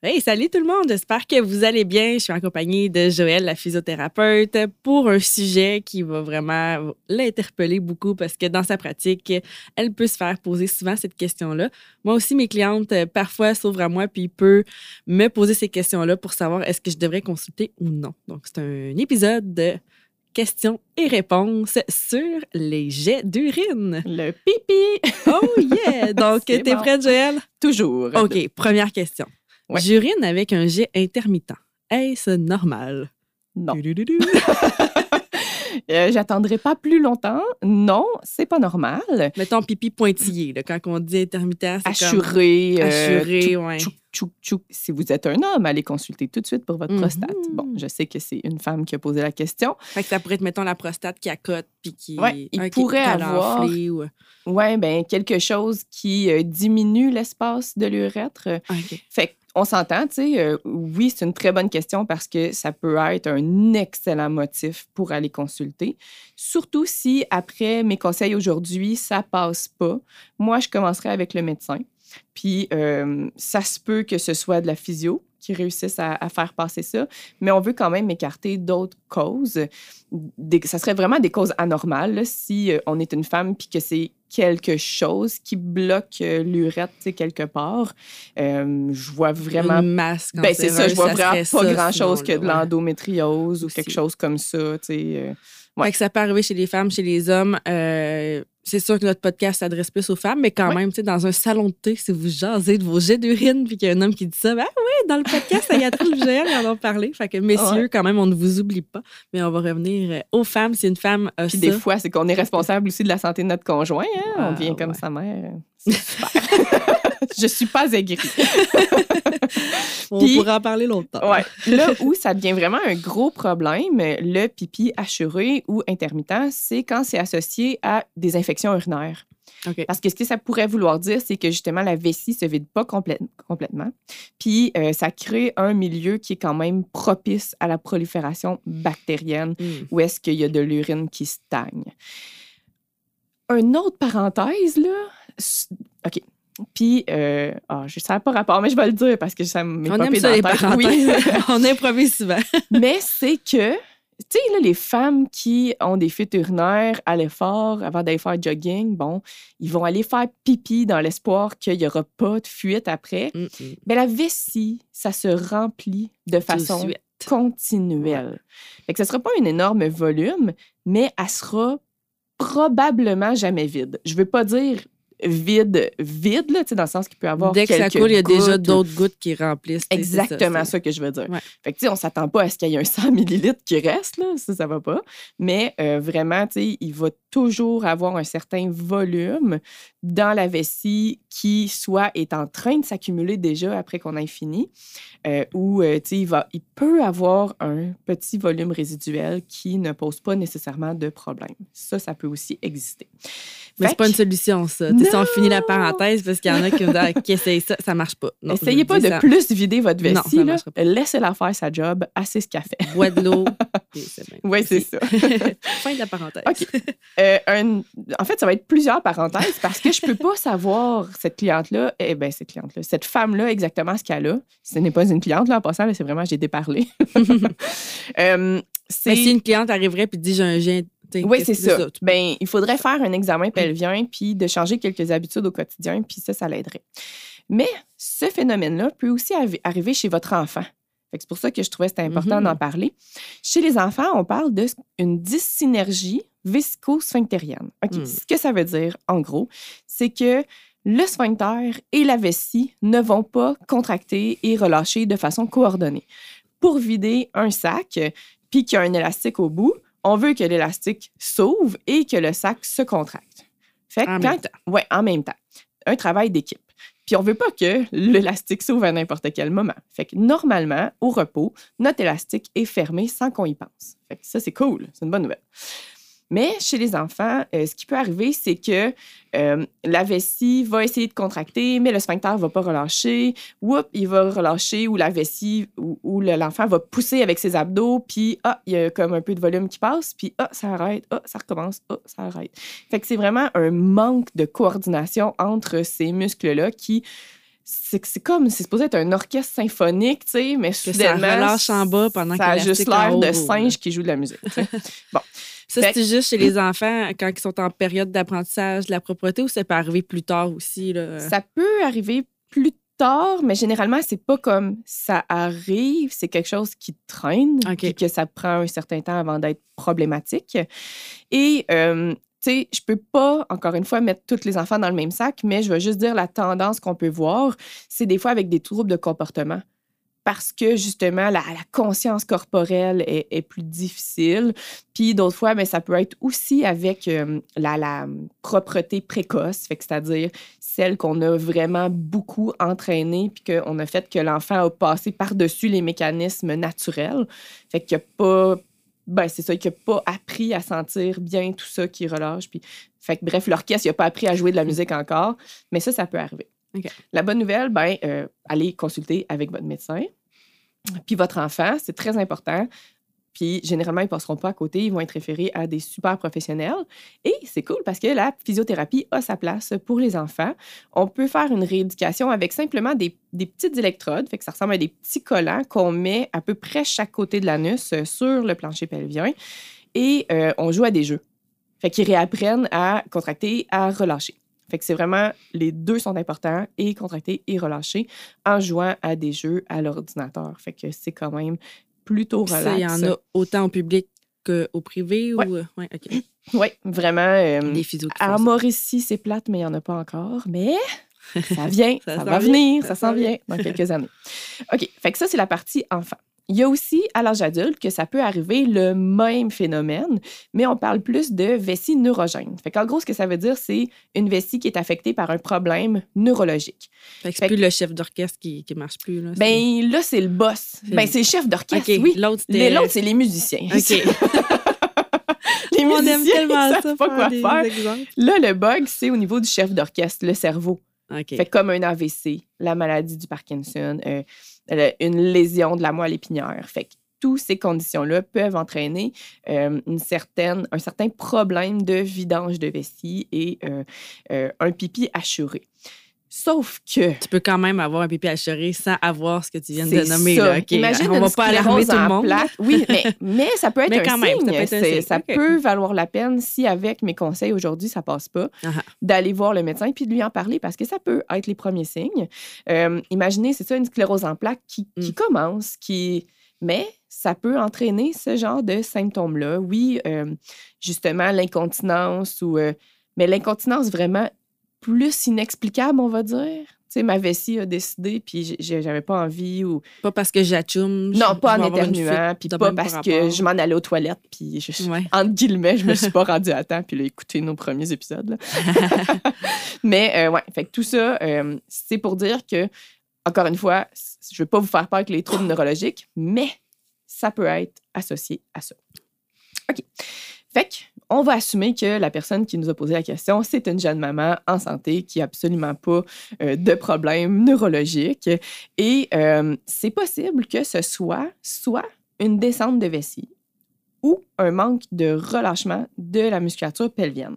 Hey, salut tout le monde! J'espère que vous allez bien. Je suis accompagnée de Joël, la physiothérapeute, pour un sujet qui va vraiment l'interpeller beaucoup parce que dans sa pratique, elle peut se faire poser souvent cette question-là. Moi aussi, mes clientes, euh, parfois, s'ouvrent à moi puis peuvent me poser ces questions-là pour savoir est-ce que je devrais consulter ou non. Donc, c'est un épisode de questions et réponses sur les jets d'urine. Le pipi! Oh yeah! Donc, t'es bon. prête, Joël? Toujours. OK, première question. Ouais. J'urine avec un jet intermittent. Est-ce normal? Non. Euh, J'attendrai pas plus longtemps. Non, c'est pas normal. Mettons pipi pointillé. là, quand on dit intermittent, c'est comme... Assuré. euh, Assuré, tchouk, ouais. tchouk, tchouk, tchouk. Si vous êtes un homme, allez consulter tout de suite pour votre Mhm. prostate. Bon, je sais que c'est une femme qui a posé la question. Fait que ça pourrait être, mettons, la prostate qui accote puis qui... Ouais, il pourrait qui avoir- ou... Ouais, ben quelque chose qui euh, diminue l'espace de l'urètre. OK. Fait on s'entend, tu sais, euh, oui, c'est une très bonne question parce que ça peut être un excellent motif pour aller consulter. Surtout si, après mes conseils aujourd'hui, ça passe pas. Moi, je commencerai avec le médecin. Puis, euh, ça se peut que ce soit de la physio qui réussisse à, faire passer ça, mais on veut quand même écarter d'autres causes. Ça serait vraiment des causes anormales si euh, on est une femme puis que c'est quelque chose qui bloque euh, sais, quelque part. Euh, je vois vraiment Une masse ben, c'est ça, je vois vraiment pas grand-chose que de ouais. l'endométriose ou quelque chose comme ça, tu sais. euh. Ouais. Fait que ça peut arriver chez les femmes, chez les hommes. Euh, c'est sûr que notre podcast s'adresse plus aux femmes, mais quand Ouais. même, tu sais, dans un salon de thé, si vous jasez de vos jets d'urine, puis qu'il y a un homme qui dit ça, ben oui, dans le podcast, il y a tout le GL, ils en ont parlé. Fait que, messieurs, quand même, on ne vous oublie pas. Mais on va revenir euh, aux femmes. Si une femme a Puis ça, des fois, c'est qu'on est responsable aussi de la santé de notre conjoint. hein. Ah, on devient comme ouais. sa mère. C'est super. je suis pas aigrie. on puis- pourra en parler longtemps. Ouais. Là où ça devient vraiment un gros problème, le pipi assuré ou intermittent, c'est quand c'est associé à des infections urinaires. Parce que ce que ça pourrait vouloir dire, c'est que justement, la vessie se vide pas complète- complètement. Puis, euh, ça crée un milieu qui est quand même propice à la prolifération bactérienne, Mm. où est-ce qu'il y a de l'urine qui stagne. Une autre parenthèse, là. OK. Puis, euh, je ça n'a pas rapport, mais je vais le dire parce que ça m'est On aime ça, les tête. Oui. on improvise souvent. Mais c'est que, tu sais, les femmes qui ont des fuites urinaires à l'effort avant d'aller faire jogging, bon, ils vont aller faire pipi dans l'espoir qu'il n'y aura pas de fuite après. Mm. Mais la vessie, ça se remplit de Tout façon suite. continuelle. Fait que ce ne sera pas un énorme volume, mais elle sera probablement jamais vide. Je veux pas dire vide, vide, là, tu sais, dans le sens qu'il peut avoir Dès que ça coule, il y a déjà d'autres gouttes qui remplissent. Exactement ça, que je veux dire. Ouais. Fait que, on s'attend pas à ce qu'il y ait un 100 millilitres qui reste, là. Ça, ça va pas. Mais euh, vraiment, il va toujours avoir un certain volume dans la vessie qui soit est en train de s'accumuler déjà après qu'on ait fini, euh, ou, euh, il, va- il peut avoir un petit volume résiduel qui ne pose pas nécessairement de problème. Ça, ça peut aussi exister. Mais c'est pas une solution, ça. Si on finit la parenthèse, parce qu'il y en a qui, disent, qui essayent ça, ça marche pas. Non, Essayez pas de ça- plus vider votre vessie. Laissez-la faire sa job. Assez ce qu'elle fait. Bois de l'eau. c'est bien. Oui, c'est ça. fin de la parenthèse. OK. Euh, un- en fait, ça va être plusieurs parenthèses parce que je peux pas savoir cette cliente-là, eh ben cette cliente-là, cette femme-là exactement ce qu'elle a. Ce n'est pas une cliente, là, en passant, c'est vraiment, j'ai déparlé. euh. Mais si une cliente arriverait et dit j'ai un sais, Oui, c'est ça. tu- Ben, il faudrait faire un examen pelvien puis de changer quelques habitudes au quotidien, puis ça, ça l'aiderait. Mais ce phénomène-là peut aussi arri- arriver chez votre enfant. C'est pour ça que je trouvais que c'était important Mhm. d'en parler. Chez les enfants, on parle d'une dyssynergie vésico-sphinctérienne. OK, Mm. Ce que ça veut dire, en gros, c'est que le sphincter et la vessie ne vont pas contracter et relâcher de façon coordonnée. Pour vider un sac, puis qu'il y a un élastique au bout, on veut que l'élastique s'ouvre et que le sac se contracte. Fait que En quand- même temps. Ouais, en même temps. Un travail d'équipe. Puis on veut pas que l'élastique s'ouvre à n'importe quel moment. Fait que normalement, au repos, notre élastique est fermé sans qu'on y pense. Fait que ça, c'est cool. C'est une bonne nouvelle. Mais chez les enfants, euh, ce qui peut arriver, c'est que euh, la vessie va essayer de contracter, mais le sphincter ne va pas relâcher. Oups, il va relâcher ou la vessie ou, l'enfant va pousser avec ses abdos, puis ah, il y a comme un peu de volume qui passe, puis ah, ça arrête, ah, ça recommence, ah, ça arrête. Fait que c'est vraiment un manque de coordination entre ces muscles-là qui c'est comme, c'est supposé être un orchestre symphonique, tu sais, mais soudainement, ça relâche en bas pendant ça a juste l'air de singe qui joue de la musique. bon. Ça, c'est juste chez les enfants quand ils sont en période d'apprentissage de la propreté ou ça peut arriver plus tard aussi? Là? Ça peut arriver plus tard, mais généralement, c'est pas comme ça arrive, c'est quelque chose qui traîne, et que ça prend un certain temps avant d'être problématique. Et euh, tu sais, je peux pas, encore une fois, mettre tous les enfants dans le même sac, mais je vais juste dire la tendance qu'on peut voir, c'est des fois avec des troubles de comportement. Parce que justement, la, conscience corporelle est, plus difficile. Puis d'autres fois, mais ben, ça peut être aussi avec euh, la, propreté précoce, c'est-à-dire celle qu'on a vraiment beaucoup entraînée, puis qu'on a fait que l'enfant a passé par-dessus les mécanismes naturels. Fait qu'il n'y a pas ben, c'est ça, qui n'a pas appris à sentir bien tout ça qui relâche. Puis, fait que, bref, l'orchestre, il n'a pas appris à jouer de la musique encore, mais ça, ça peut arriver. La bonne nouvelle, ben, euh, allez consulter avec votre médecin. Puis votre enfant, c'est très important. Puis généralement, ils ne passeront pas à côté, ils vont être référés à des super professionnels. Et c'est cool parce que la physiothérapie a sa place pour les enfants. On peut faire une rééducation avec simplement des, petites électrodes, fait que ça ressemble à des petits collants qu'on met à peu près chaque côté de l'anus euh, sur le plancher pelvien. Et euh, on joue à des jeux. Fait qu'ils réapprennent à contracter, à relâcher. Fait que c'est vraiment, les deux sont importants, et contracter et relâcher, en jouant à des jeux à l'ordinateur. Fait que c'est quand même plutôt relax. Il y en a autant au public qu'au privé? Oui, ou... Euh, ouais, ouais, vraiment. Euh, Des À Mauricie, c'est plate, mais il n'y en a pas encore. Mais ça vient, ça, va venir, ça, s'en vient dans quelques années. OK, fait que ça, c'est la partie enfant. Il y a aussi à l'âge adulte que ça peut arriver le même phénomène, mais on parle plus de vessie neurogène. Fait qu'en gros, ce que ça veut dire, c'est une vessie qui est affectée par un problème neurologique. Fait que c'est plus le chef d'orchestre qui, qui marche plus. Là, ben là, c'est le boss. Ben c'est le chef d'orchestre, oui. L'autre, c'est les musiciens. OK. les musiciens, on aime tellement ça, pas quoi faire. Là, le bug, c'est au niveau du chef d'orchestre, le cerveau. Fait comme un AVC, la maladie du Parkinson, euh, une lésion de la moelle épinière. Fait que toutes ces conditions-là peuvent entraîner euh, une certaine, un certain problème de vidange de vessie et euh, un pipi assuré. Sauf que. Tu peux quand même avoir un pipi assuré sans avoir ce que tu viens de nommer. Là. Imagine on va pas alarmer tout le monde. Oui, mais, mais, ça peut être un quand signe. Même, ça, peut, ça peut, valoir la peine si, avec mes conseils aujourd'hui, ça passe pas, d'aller voir le médecin puis de lui en parler parce que ça peut être les premiers signes. Euh, imaginez, c'est ça, une sclérose en plaques qui, qui mm. commence, qui. Mais ça peut entraîner ce genre de symptômes-là. Oui, euh, justement, l'incontinence ou. Euh, mais l'incontinence vraiment plus inexplicable, on va dire. Tu sais, ma vessie a décidé, puis j'avais pas envie ou... Pas parce que j'accoume. Non, pas en éternuant, puis pas parce que je m'en allais aux toilettes, puis je, entre guillemets, je me suis pas rendue à temps, puis là, écouter nos premiers épisodes. Mais euh, ouais, fait que tout ça, euh, c'est pour dire que, encore une fois, je veux pas vous faire peur avec les troubles neurologiques, mais ça peut être associé à ça. OK. Fait on va assumer que la personne qui nous a posé la question, c'est une jeune maman en santé qui n'a absolument pas euh, de problème neurologique. Et euh, c'est possible que ce soit soit une descente de vessie ou un manque de relâchement de la musculature pelvienne.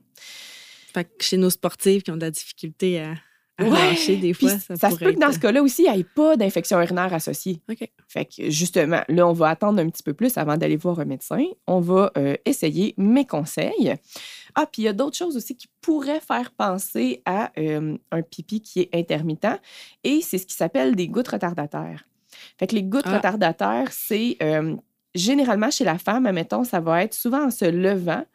Chez nos sportifs qui ont de la difficulté à, des fois. Ça, se peut que dans ce cas-là aussi, il n'y ait pas d'infection urinaire associée. Fait que justement, là, on va attendre un petit peu plus avant d'aller voir un médecin. On va euh, essayer mes conseils. Ah, puis il y a d'autres choses aussi qui pourraient faire penser à euh, un pipi qui est intermittent. Et c'est ce qui s'appelle des gouttes retardataires. Fait que les gouttes ah. retardataires, c'est euh, généralement chez la femme, admettons, ça va être souvent en se levant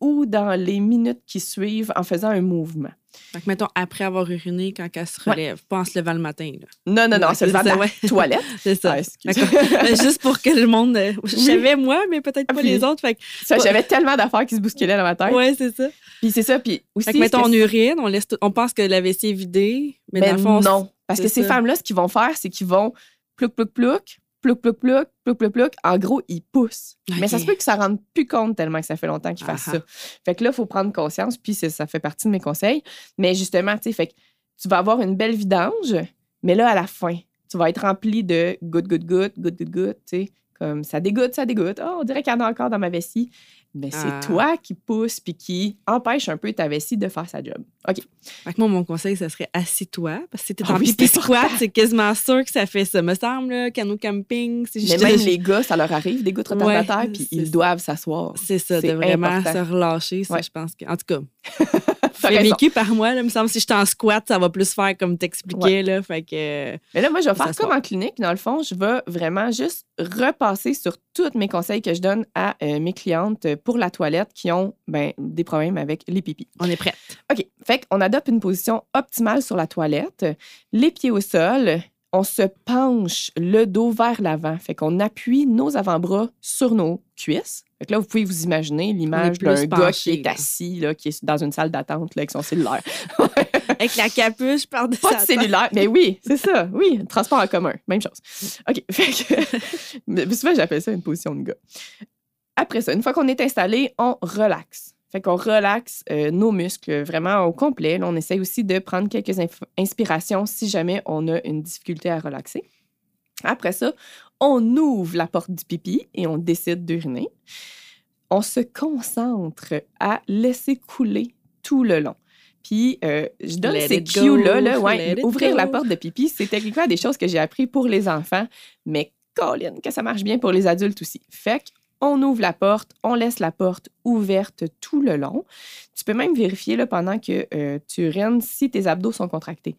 ou dans les minutes qui suivent en faisant un mouvement. Fait que, mettons, après avoir uriné, quand elle se relève, pas en se levant le matin. Là. Non, non, non, se levant la toilette. c'est ça. Ah, juste pour que le monde. Euh, je savais moi, mais peut-être pas les autres. Fait ça, j'avais tellement d'affaires qui se bousculaient dans ma tête. Oui, c'est ça. Puis c'est ça. Puis aussi. Fait que, mettons, on urine, on, laisse on pense que la vessie est vidée, mais, dans le fond. Non. Parce que ces femmes-là, ce qu'ils vont faire, c'est qu'ils vont plouc, plouc, plouc, plouc, plouc, plouc, plouc, plouc, plouc. En gros, il pousse. Mais ça se peut que ça ne rende plus compte tellement que ça fait longtemps qu'il fasse Ah ça. Fait que là, il faut prendre conscience, puis ça fait partie de mes conseils. Mais justement, tu sais, fait que tu vas avoir une belle vidange, mais là, à la fin, tu vas être rempli de goutte, goutte, goutte, goutte, goutte, tu sais, comme ça dégoûte, ça dégoûte. Oh, on dirait qu'il y en a encore dans ma vessie. Mais c'est Ah. toi qui pousse puis qui empêche un peu ta vessie de faire sa job. OK. Fait que moi, mon conseil, ça serait assis-toi. Parce que si t'es Ah en oui, squat, c'est quasiment sûr que ça fait ça. Me semble, là, canot camping. C'est Mais même les gars, ça leur arrive, des gouttes retardataires, Ouais, puis ils ça. doivent s'asseoir. C'est ça, de vraiment important. se relâcher. Ça, Ouais. je pense que. En tout cas, T'as vécu par moi. Là, me semble si je suis en squat, ça va plus faire comme t'expliquais. là. Fait que. Mais là, moi, je vais faire comme en clinique. Dans le fond, je vais vraiment juste repasser sur tous mes conseils que je donne à euh, mes clientes pour la toilette qui ont ben, des problèmes avec les pipis. On est prête. OK. Fait qu'on adopte une position optimale sur la toilette, les pieds au sol. On se penche le dos vers l'avant. Fait qu'on appuie nos avant-bras sur nos cuisses. Fait que là, vous pouvez vous imaginer l'image d'un gars qui est assis, là, qui est dans une salle d'attente avec son cellulaire. Avec la capuche par Pas de cellulaire. Mais oui, c'est ça. Oui, transport en commun. Même chose. OK. Fait que, souvent, j'appelle ça une position de gars. Après ça, une fois qu'on est installé, on relaxe. Fait qu'on relaxe euh, nos muscles vraiment au complet. Là, on essaye aussi de prendre quelques inspirations si jamais on a une difficulté à relaxer. Après ça, on ouvre la porte du pipi et on décide d'uriner. On se concentre à laisser couler tout le long. Puis, euh, je donne Let ces cues-là. Là, ouais, ouvrir la porte de pipi, c'est techniquement des choses que j'ai appris pour les enfants, mais Colin, que ça marche bien pour les adultes aussi. Fait on ouvre la porte, on laisse la porte ouverte tout le long. Tu peux même vérifier là, pendant que euh, tu urines si tes abdos sont contractés.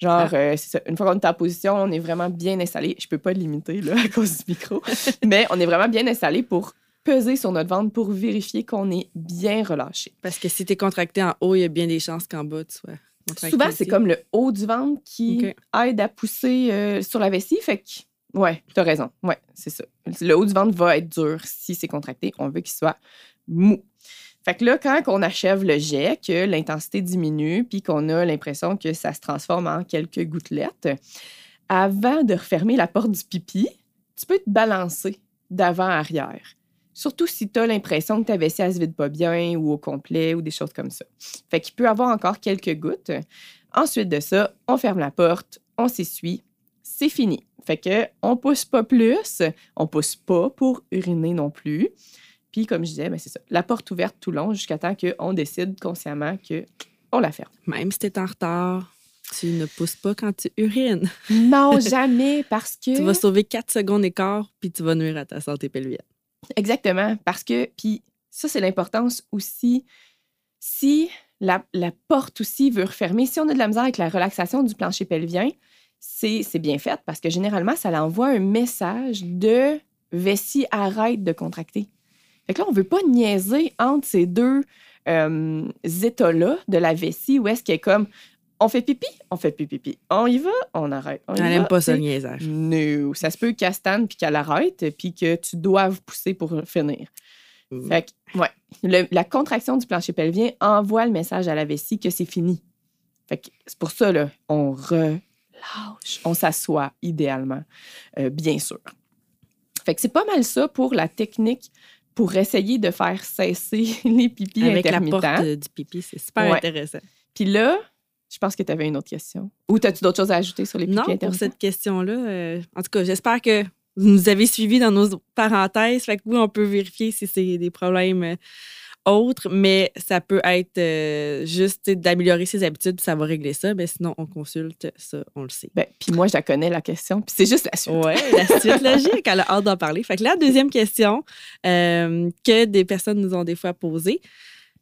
Genre, Ah. euh, ça. Une fois qu'on est en position, on est vraiment bien installé. Je peux pas limiter là, à cause du micro, mais on est vraiment bien installé pour peser sur notre ventre pour vérifier qu'on est bien relâché. Parce que si t'es contracté en haut, il y a bien des chances qu'en bas, tu sois contracté. Souvent, c'est comme le haut du ventre qui aide à pousser euh, sur la vessie. Fait que, ouais, t'as raison. Ouais, c'est ça. Le haut du ventre va être dur si c'est contracté. On veut qu'il soit mou. Fait que là, quand on achève le jet, que l'intensité diminue, puis qu'on a l'impression que ça se transforme en quelques gouttelettes, avant de refermer la porte du pipi, tu peux te balancer d'avant à arrière. Surtout si tu as l'impression que ta vessie elle se vide pas bien ou au complet ou des choses comme ça. Fait qu'il peut avoir encore quelques gouttes. Ensuite de ça, on ferme la porte, on s'essuie, c'est fini. Fait que on pousse pas plus, on pousse pas pour uriner non plus. Puis comme je disais, ben c'est ça, la porte ouverte tout long jusqu'à temps qu'on décide consciemment que on la ferme. Même si t'es en retard, tu ne pousses pas quand tu urines. Non, jamais parce que Tu vas sauver 4 secondes d'écart, puis tu vas nuire à ta santé pelvienne. Exactement, parce que, puis ça, c'est l'importance aussi. Si la, porte aussi veut refermer, si on a de la misère avec la relaxation du plancher pelvien, c'est bien fait parce que généralement, ça l'envoie un message de vessie, arrête de contracter. Fait que là, on veut pas niaiser entre ces deux euh, états-là de la vessie où est-ce qu'elle est comme on fait pipi, on fait pipi, pipi. On y va, on arrête. On Elle n'aime pas ça, le niaisage. No. Ça se peut qu'elle stanne puis qu'elle arrête puis que tu doives pousser pour finir. Fait que, ouais. Le- la contraction du plancher pelvien envoie le message à la vessie que c'est fini. Fait que c'est pour ça, là, on relâche. On s'assoit idéalement, euh, bien sûr. Fait que c'est pas mal ça pour la technique pour essayer de faire cesser les pipis Avec la intermittents. porte euh, du pipi, c'est super Ouais. intéressant. Puis là, je pense que tu avais une autre question. Ou as-tu d'autres choses à ajouter sur les pipis Non, pour cette question-là, euh, en tout cas, j'espère que vous nous avez suivis dans nos parenthèses. Fait que oui, on peut vérifier si c'est des problèmes euh, autres, mais ça peut être euh, juste d'améliorer ses habitudes, puis ça va régler ça. Mais sinon, on consulte, ça, on le sait. Ben, puis moi, je la connais, la question. Puis c'est juste la suite. Oui, la suite logique, elle a hâte d'en parler. Fait que la deuxième question que des personnes nous ont des fois posée,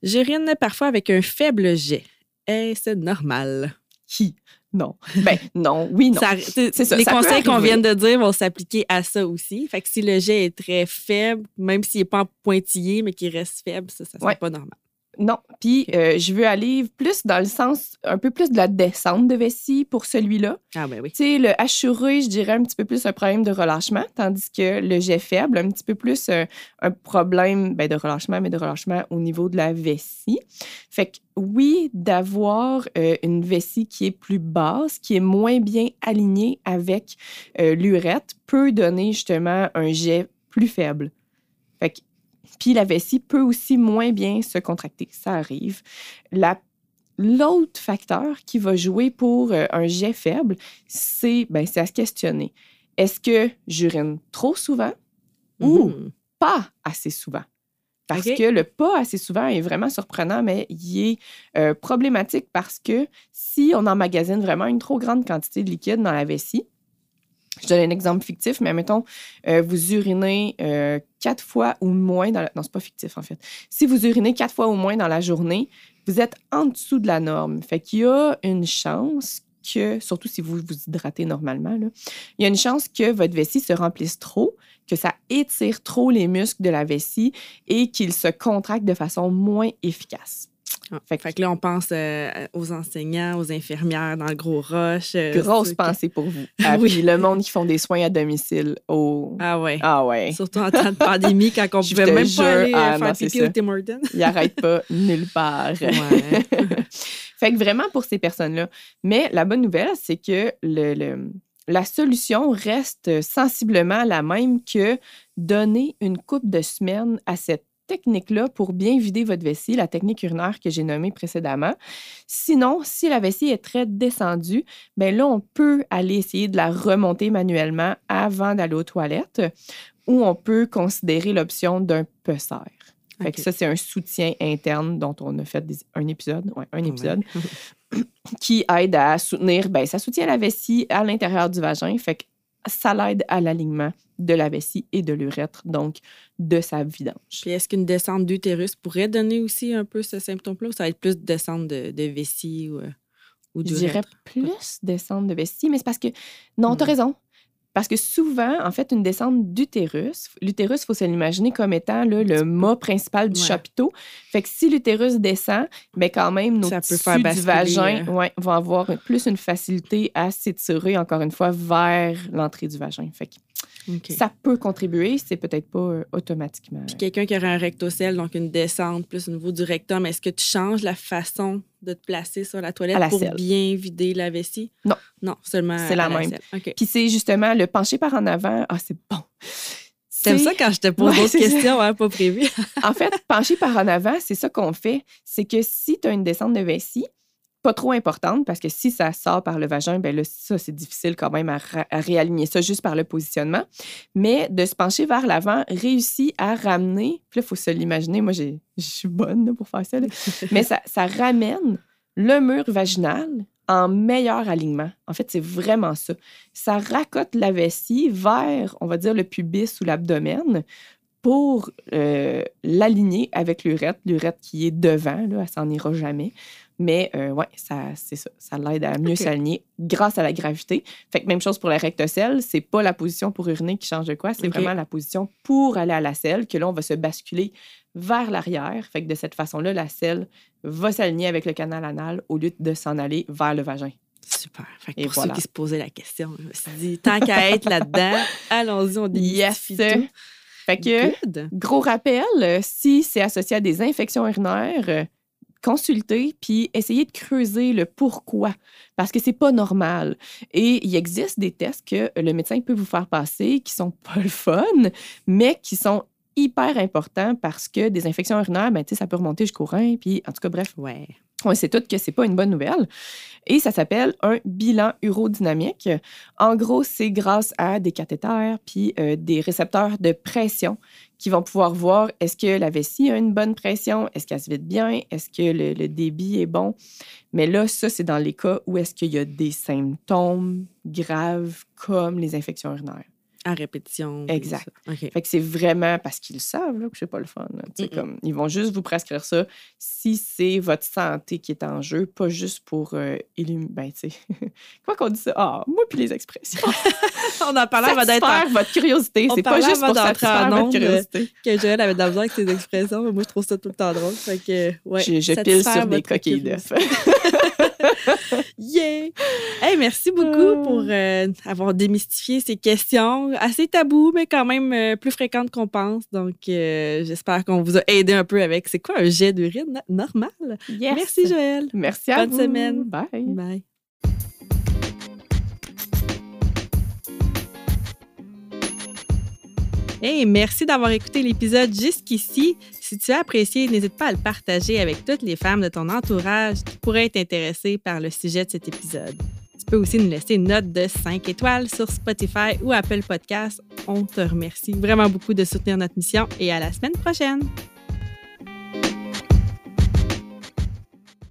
j'urine parfois avec un faible jet. Est-ce normal? Qui? Non. Ben, non, oui, non. Ça- C'est ça, les ça conseils qu'on vient de dire vont s'appliquer à ça aussi. Fait que si le jet est très faible, même s'il n'est pas pointillé, mais qu'il reste faible, ça ne serait Ouais. pas normal. Non. Puis euh, je veux aller plus dans le sens, un peu plus de la descente de vessie pour celui-là. Ah, ben oui. Tu sais, le hachuré, je dirais un petit peu plus un problème de relâchement, tandis que le jet faible, un petit peu plus euh, un problème ben, de relâchement, mais de relâchement au niveau de la vessie. Fait que oui, d'avoir euh, une vessie qui est plus basse, qui est moins bien alignée avec l'urètre, peut donner justement un jet plus faible. Fait que puis la vessie peut aussi moins bien se contracter. Ça arrive. L'autre facteur qui va jouer pour euh, un jet faible, c'est ben, à se questionner. Est-ce que j'urine trop souvent ou mm-hmm. pas assez souvent? Parce que le pas assez souvent est vraiment surprenant, mais il est euh, problématique parce que si on emmagasine vraiment une trop grande quantité de liquide dans la vessie, je donne un exemple fictif, mais mettons, euh, vous urinez euh, quatre fois ou moins dans la... Non, c'est pas fictif, en fait. Si vous urinez quatre fois ou moins dans la journée, vous êtes en dessous de la norme. Fait qu'il y a une chance que, surtout si vous vous hydratez normalement, il y a une chance que votre vessie se remplisse trop, que ça étire trop les muscles de la vessie et qu'il se contracte de façon moins efficace. Ah, fait, que, là, on pense euh, aux enseignants, aux infirmières dans le gros rush. Euh, Grosse pensée pour vous. Ah, oui. le monde qui font des soins à domicile. Oh. Ah ouais. Ah ouais. Surtout en temps de pandémie, quand on pouvait même pas aller euh, ah, faire pipi au Tim Hortons. Ils n'arrêtent pas nulle part. Ouais. fait que vraiment pour ces personnes-là. Mais la bonne nouvelle, c'est que le, la solution reste sensiblement la même que donner une coupe de semaines à cette technique-là pour bien vider votre vessie, la technique urinaire que j'ai nommée précédemment. Sinon, si la vessie est très descendue, bien là, on peut aller essayer de la remonter manuellement avant d'aller aux toilettes ou on peut considérer l'option d'un pesseur. Fait ça, c'est un soutien interne dont on a fait un épisode, ouais, un épisode qui aide à soutenir, ben, ça soutient la vessie à l'intérieur du vagin. Fait que ça l'aide à l'alignement de la vessie et de l'urètre, donc de sa vidange. Puis est-ce qu'une descente d'utérus pourrait donner aussi un peu ce symptôme-là ou ça va être plus descente de, de vessie ou, euh, ou d'urètre? Je dirais plus descente de vessie, mais c'est parce que, non, tu as hmm. raison, parce que souvent, en fait, une descente d'utérus, l'utérus, il faut se l'imaginer comme étant le mât principal du chapiteau. Fait que si l'utérus descend, mais ben, quand même, nos tissus du vagin euh. vont avoir plus une facilité à s'étirer, encore une fois, vers l'entrée du vagin. Fait que ça peut contribuer, c'est peut-être pas euh, automatiquement. Puis quelqu'un qui aurait un rectocèle, donc une descente plus au niveau du rectum, est-ce que tu changes la façon de te placer sur la toilette pour bien vider la vessie? Non. Non, seulement C'est la, même. Puis c'est justement le pencher par en avant. Ah, c'est bon. C'est ça quand je te pose d'autres questions, hein, pas prévues? en fait, pencher par en avant, c'est ça qu'on fait. C'est que si tu as une descente de vessie, pas trop importante parce que si ça sort par le vagin, ben là, ça, c'est difficile quand même à, réaligner ça juste par le positionnement. Mais de se pencher vers l'avant réussit à ramener, puis là, il faut se l'imaginer, moi, je suis bonne pour faire ça, mais ça, ça ramène le mur vaginal en meilleur alignement. En fait, c'est vraiment ça. Ça racote la vessie vers, on va dire, le pubis ou l'abdomen pour euh, l'aligner avec l'urètre, l'urètre qui est devant, là, elle s'en ira jamais. Mais euh, ouais, ça, c'est ça. Ça l'aide à mieux s'aligner grâce à la gravité. Fait que même chose pour la rectocèle, c'est pas la position pour uriner qui change de quoi, c'est vraiment la position pour aller à la selle que là, on va se basculer vers l'arrière. Fait que de cette façon-là, la selle va s'aligner avec le canal anal au lieu de s'en aller vers le vagin. Super. Fait que pour ceux qui se posaient la question, je me suis dit, tant qu'à être là-dedans, allons-y, on dit yes. Fait que, gros rappel, si c'est associé à des infections urinaires, consulter puis essayer de creuser le pourquoi parce que c'est pas normal. Et il existe des tests que le médecin peut vous faire passer qui sont pas le fun, mais qui sont hyper importants parce que des infections urinaires, ben, ça peut remonter jusqu'au rein. Puis, en tout cas, bref, ouais. on sait toutes que c'est pas une bonne nouvelle. Et ça s'appelle un bilan urodynamique. En gros, c'est grâce à des cathéters puis euh, des récepteurs de pression qui vont pouvoir voir est-ce que la vessie a une bonne pression, est-ce qu'elle se vide bien, est-ce que le, débit est bon? Mais là, ça, c'est dans les cas où est-ce qu'il y a des symptômes graves comme les infections urinaires. À répétition. Exact. Fait que c'est vraiment parce qu'ils savent là, que c'est pas le fun. Mm-mm. comme, ils vont juste vous prescrire ça si c'est votre santé qui est en jeu, pas juste pour euh, illumi- Ben, tu sais, quoi qu'on dit ça? Ah, moi puis les expressions. On en parlait avant d'être en- votre curiosité. C'est pas juste pour satisfaire votre curiosité. que Joël avait de la misère avec ses expressions. mais Moi, je trouve ça tout le temps drôle. Fait que, ouais, je je pile sur des coquilles d'œufs. Yeah! Hey, merci beaucoup Ah. pour euh, avoir démystifié ces questions assez taboues, mais quand même euh, plus fréquentes qu'on pense. Donc, euh, j'espère qu'on vous a aidé un peu avec c'est quoi un jet d'urine no- normal? Yes. Merci, Joël. Merci à Bonne vous. semaine. Bye. Bye. Hey, merci d'avoir écouté l'épisode jusqu'ici. Si tu as apprécié, n'hésite pas à le partager avec toutes les femmes de ton entourage qui pourraient être intéressées par le sujet de cet épisode. Tu peux aussi nous laisser une note de 5 étoiles sur Spotify ou Apple Podcasts. On te remercie vraiment beaucoup de soutenir notre mission et à la semaine prochaine.